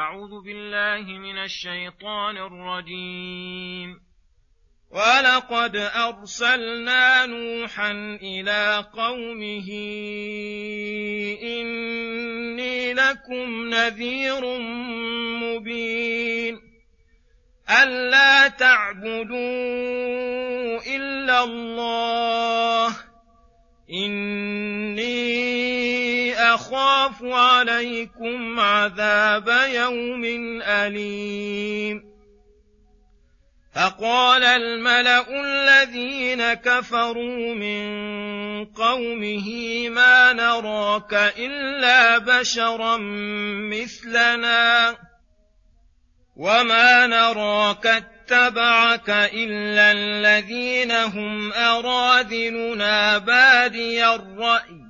أعوذ بالله من الشيطان الرجيم. ولقد أرسلنا نوحا إلى قومه إني لكم نذير مبين. ألا تعبدوا إلا الله. أخاف عليكم عذاب يوم أليم. فقال الملأ الذين كفروا من قومه ما نراك إلا بشرا مثلنا وما نراك اتبعك إلا الذين هم أراذلنا بادي الرأي.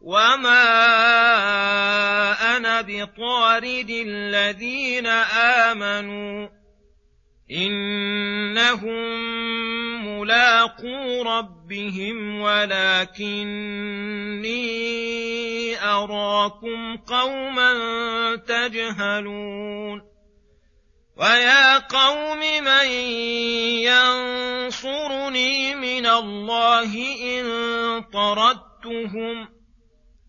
وما أنا بطارد الذين امنوا انهم ملاقو ربهم ولكني اراكم قوما تجهلون ويا قوم من ينصرني من الله ان طردتهم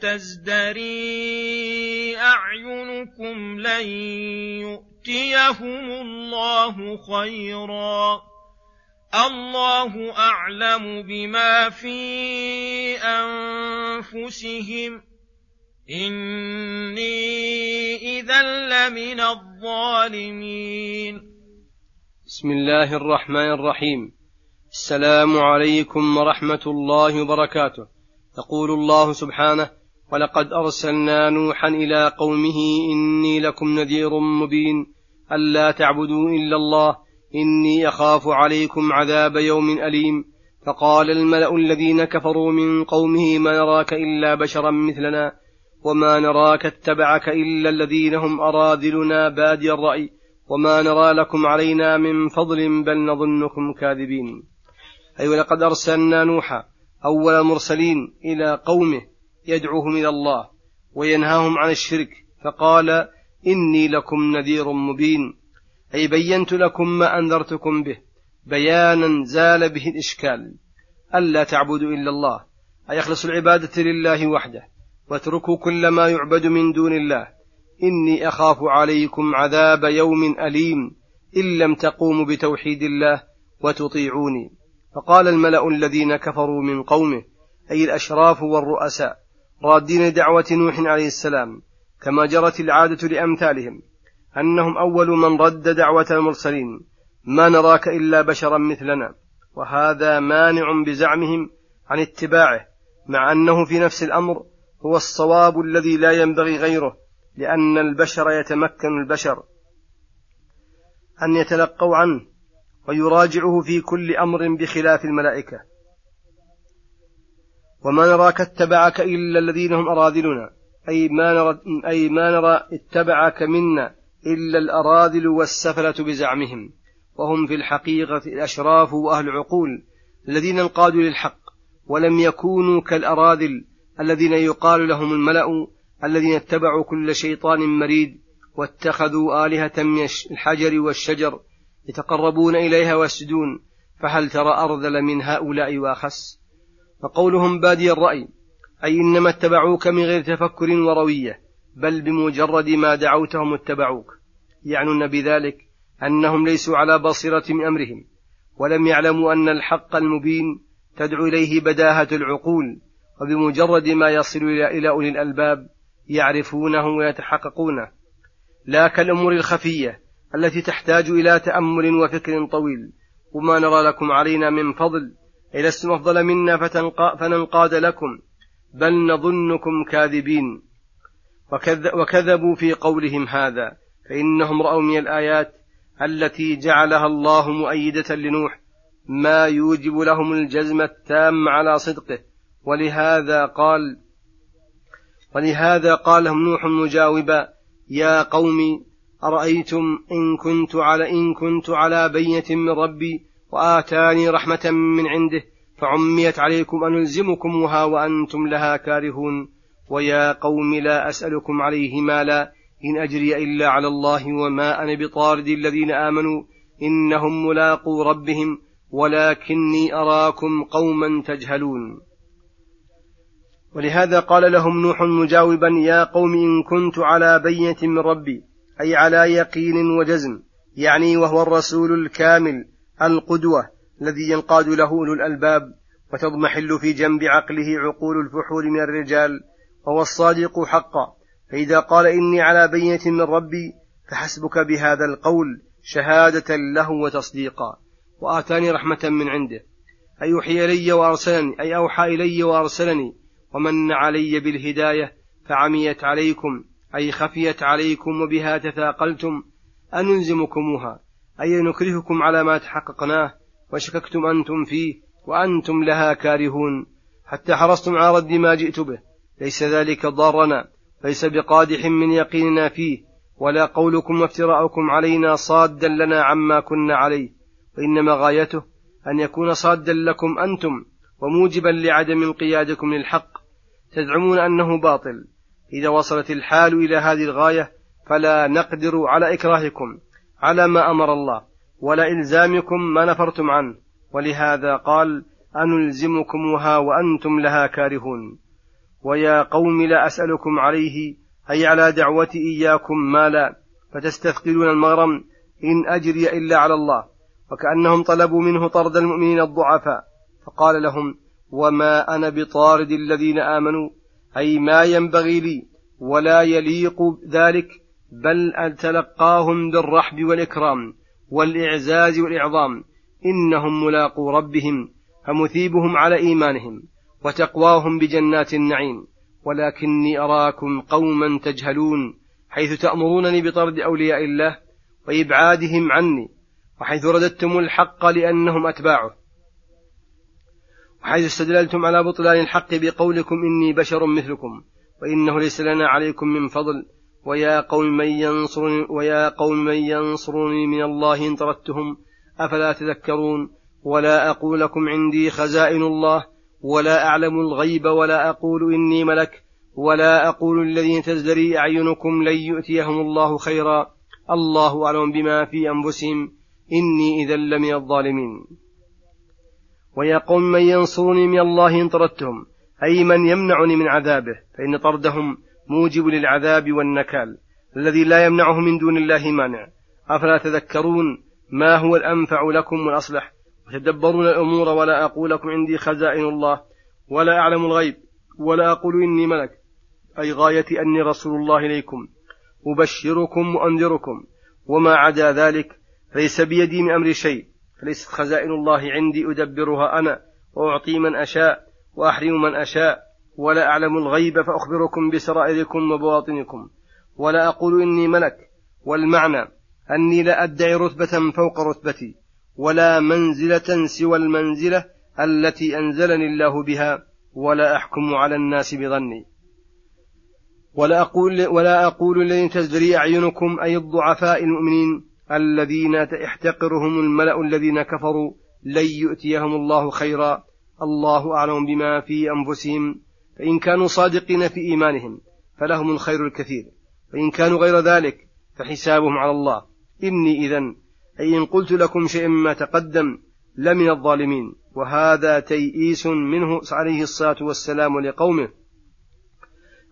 تزدري أعينكم لن يؤتيهم الله خيرا. الله أعلم بما في أنفسهم. إني إذا لمن الظالمين. بسم الله الرحمن الرحيم. السلام عليكم ورحمة الله وبركاته. يقول الله سبحانه ولقد أرسلنا نوحا إلى قومه إني لكم نذير مبين ألا تعبدوا إلا الله إني أخاف عليكم عذاب يوم أليم فقال الملأ الذين كفروا من قومه ما نراك إلا بشرا مثلنا وما نراك اتبعك إلا الذين هم أراذلنا بادي الرأي وما نرى لكم علينا من فضل بل نظنكم كاذبين أي ولقد أرسلنا نوحا أول المرسلين إلى قومه يدعوهم إلى الله وينهاهم عن الشرك فقال إني لكم نذير مبين أي بينت لكم ما أنذرتكم به بيانا زال به الإشكال. ألا تعبدوا إلا الله أي أخلصوا العبادة لله وحده واتركوا كل ما يعبد من دون الله. إني أخاف عليكم عذاب يوم أليم إن لم تقوموا بتوحيد الله وتطيعوني. فقال الملأ الذين كفروا من قومه أي الأشراف والرؤساء رادين دعوة نوح عليه السلام كما جرت العادة لأمثالهم أنهم أول من رد دعوة المرسلين ما نراك إلا بشرا مثلنا وهذا مانع بزعمهم عن اتباعه مع أنه في نفس الأمر هو الصواب الذي لا ينبغي غيره لأن البشر يتمكن البشر. أن يتلقوا عنه ويراجعه في كل أمر بخلاف الملائكة. وما نراك اتبعك إلا الذين هم أراذلنا. أي ما نرى, أي ما نرى اتبعك منا إلا الأراذل والسفلة بزعمهم. وهم في الحقيقة الأشراف وأهل العقول الذين انقادوا للحق ولم يكونوا كالأراذل الذين يقال لهم الملأ الذين اتبعوا كل شيطان مريد واتخذوا آلهة من الحجر والشجر يتقربون إليها ويسجدون فهل ترى أرذل من هؤلاء وأخس؟ فقولهم بادي الرأي أي إنما اتبعوك من غير تفكر وروية بل بمجرد ما دعوتهم اتبعوك. يعنون بذلك أنهم ليسوا على بصيرة من أمرهم ولم يعلموا أن الحق المبين تدعو إليه بداهة العقول وبمجرد ما يصل إلى أولي الألباب يعرفونه ويتحققونه. لا كالأمور الخفية التي تحتاج إلى تأمل وفكر طويل. وما نرى لكم علينا من فضل لستم أفضل منا فننقاد لكم. بل نظنكم كاذبين. وكذبوا في قولهم هذا فإنهم رأوا من الآيات التي جعلها الله مؤيدة لنوح ما يوجب لهم الجزم التام على صدقه. ولهذا قال ولهذا قال لهم نوح مجاوبا يا قوم أرأيتم إن كنت على إن كنت على بينة من ربي وآتاني رحمة من عنده فعميت عليكم أنلزمكمها وأنتم لها كارهون ويا قوم لا أسألكم عليه مالا إن أجري إلا على الله وما أنا بطارد الذين آمنوا إنهم ملاقو ربهم ولكني أراكم قوما تجهلون. ولهذا قال لهم نوح مجاوبا يا قوم إن كنت على بينة من ربي أي على يقين وجزم يعني وهو الرسول الكامل القدوة الذي ينقاد له أولو الألباب وتضمحل في جنب عقله عقول الفحول من الرجال وهو الصادق حقا. فإذا قال إني على بينة من ربي فحسبك بهذا القول شهادة له وتصديقا. وآتاني رحمة من عنده. أي أوحي إلي وأرسلني أي أوحى إلي وأرسلني ومن علي بالهداية فعميت عليكم. أي خفيت عليكم وبها تثاقلتم أنلزمكموها أي نكرهكم على ما تحققناه وشككتم أنتم فيه وأنتم لها كارهون حتى حرصتم على رد ما جئت به ليس ذلك ضارنا ليس بقادح من يقيننا فيه ولا قولكم وافتراؤكم علينا صادا لنا عما كنا عليه وإنما غايته أن يكون صادا لكم أنتم وموجبا لعدم انقيادكم للحق تزعمون أنه باطل. إذا وصلت الحال إلى هذه الغاية فلا نقدر على إكراهكم على ما أمر الله ولا إلزامكم ما نفرتم عنه. ولهذا قال أنلزمكمها وأنتم لها كارهون. ويا قوم لا أسألكم عليه أي على دعوتي إياكم مالا فتستثقلون المغرم إن أجري إلا على الله. وكأنهم طلبوا منه طرد المؤمنين الضعفاء فقال لهم وما أنا بطارد الذين آمنوا أي ما ينبغي لي ولا يليق ذلك بل أتلقاهم بالرحب والإكرام والإعزاز والإعظام. إنهم ملاقو ربهم فمثيبهم على إيمانهم وتقواهم بجنات النعيم. ولكني أراكم قوما تجهلون حيث تأمرونني بطرد أولياء الله وإبعادهم عني وحيث رددتم الحق لأنهم أتباعه. وحيث استدللتم على بطلان الحق بقولكم إني بشر مثلكم وإنه ليس لنا عليكم من فضل ويا قوم من ينصرني ويا قوم من ينصرني من الله إن طردتهم أفلا تذكرون؟ ولا أقول لكم عندي خزائن الله ولا أعلم الغيب ولا أقول إني ملك ولا أقول الذين تزدري أعينكم لن يؤتيهم الله خيرا الله أعلم بما في أنفسهم إني إذا لمن الظالمين. ويا قوم من ينصرني من الله إن طردتهم أي من يمنعني من عذابه فإن طردهم موجب للعذاب والنكال الذي لا يمنعه من دون الله مانع. أفلا تذكرون ما هو الأنفع لكم والأصلح؟ وتدبرون الأمور ولا أقول لكم عندي خزائن الله ولا أعلم الغيب ولا أقول إني ملك. أي غايتي أني رسول الله إليكم أبشركم وأنذركم وما عدا ذلك ليس بيدي من أمر شيء. فليست خزائن الله عندي أدبرها أنا وأعطي من أشاء وأحرم من أشاء ولا أعلم الغيب فأخبركم بسرائركم وبواطنكم ولا أقول إني ملك والمعنى أني لا أدعي رتبة فوق رتبتي ولا منزلة سوى المنزلة التي أنزلني الله بها ولا أحكم على الناس بظني. ولا أقول, ولا أقول الذين تزدري أعينكم أي الضعفاء المؤمنين الذين احتقرهم الملأ الذين كفروا لن يؤتيهم الله خيرا. الله أعلم بما في أنفسهم. فإن كانوا صادقين في إيمانهم فلهم الخير الكثير. وإن كانوا غير ذلك فحسابهم على الله. إني إذا أي إن قلت لكم شيئا مما تقدم لمن الظالمين. وهذا تيئيس منه عليه الصلاة والسلام لقومه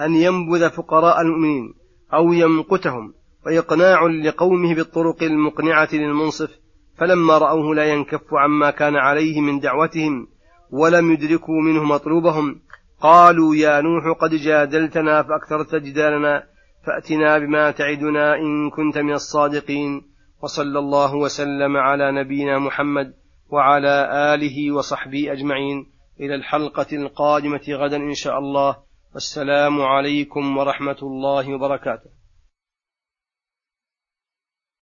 أن ينبذ فقراء المؤمنين أو يمقتهم وإقناع لقومه بالطرق المقنعة للمنصف فلما رأوه لا ينكف عما كان عليه من دعوتهم ولم يدركوا منه مطلوبهم. قالوا يا نوح قد جادلتنا فأكثرت جدالنا فأتنا بما تعدنا إن كنت من الصادقين. وصلى الله وسلم على نبينا محمد وعلى آله وصحبه أجمعين. إلى الحلقة القادمة غدا إن شاء الله. والسلام عليكم ورحمة الله وبركاته.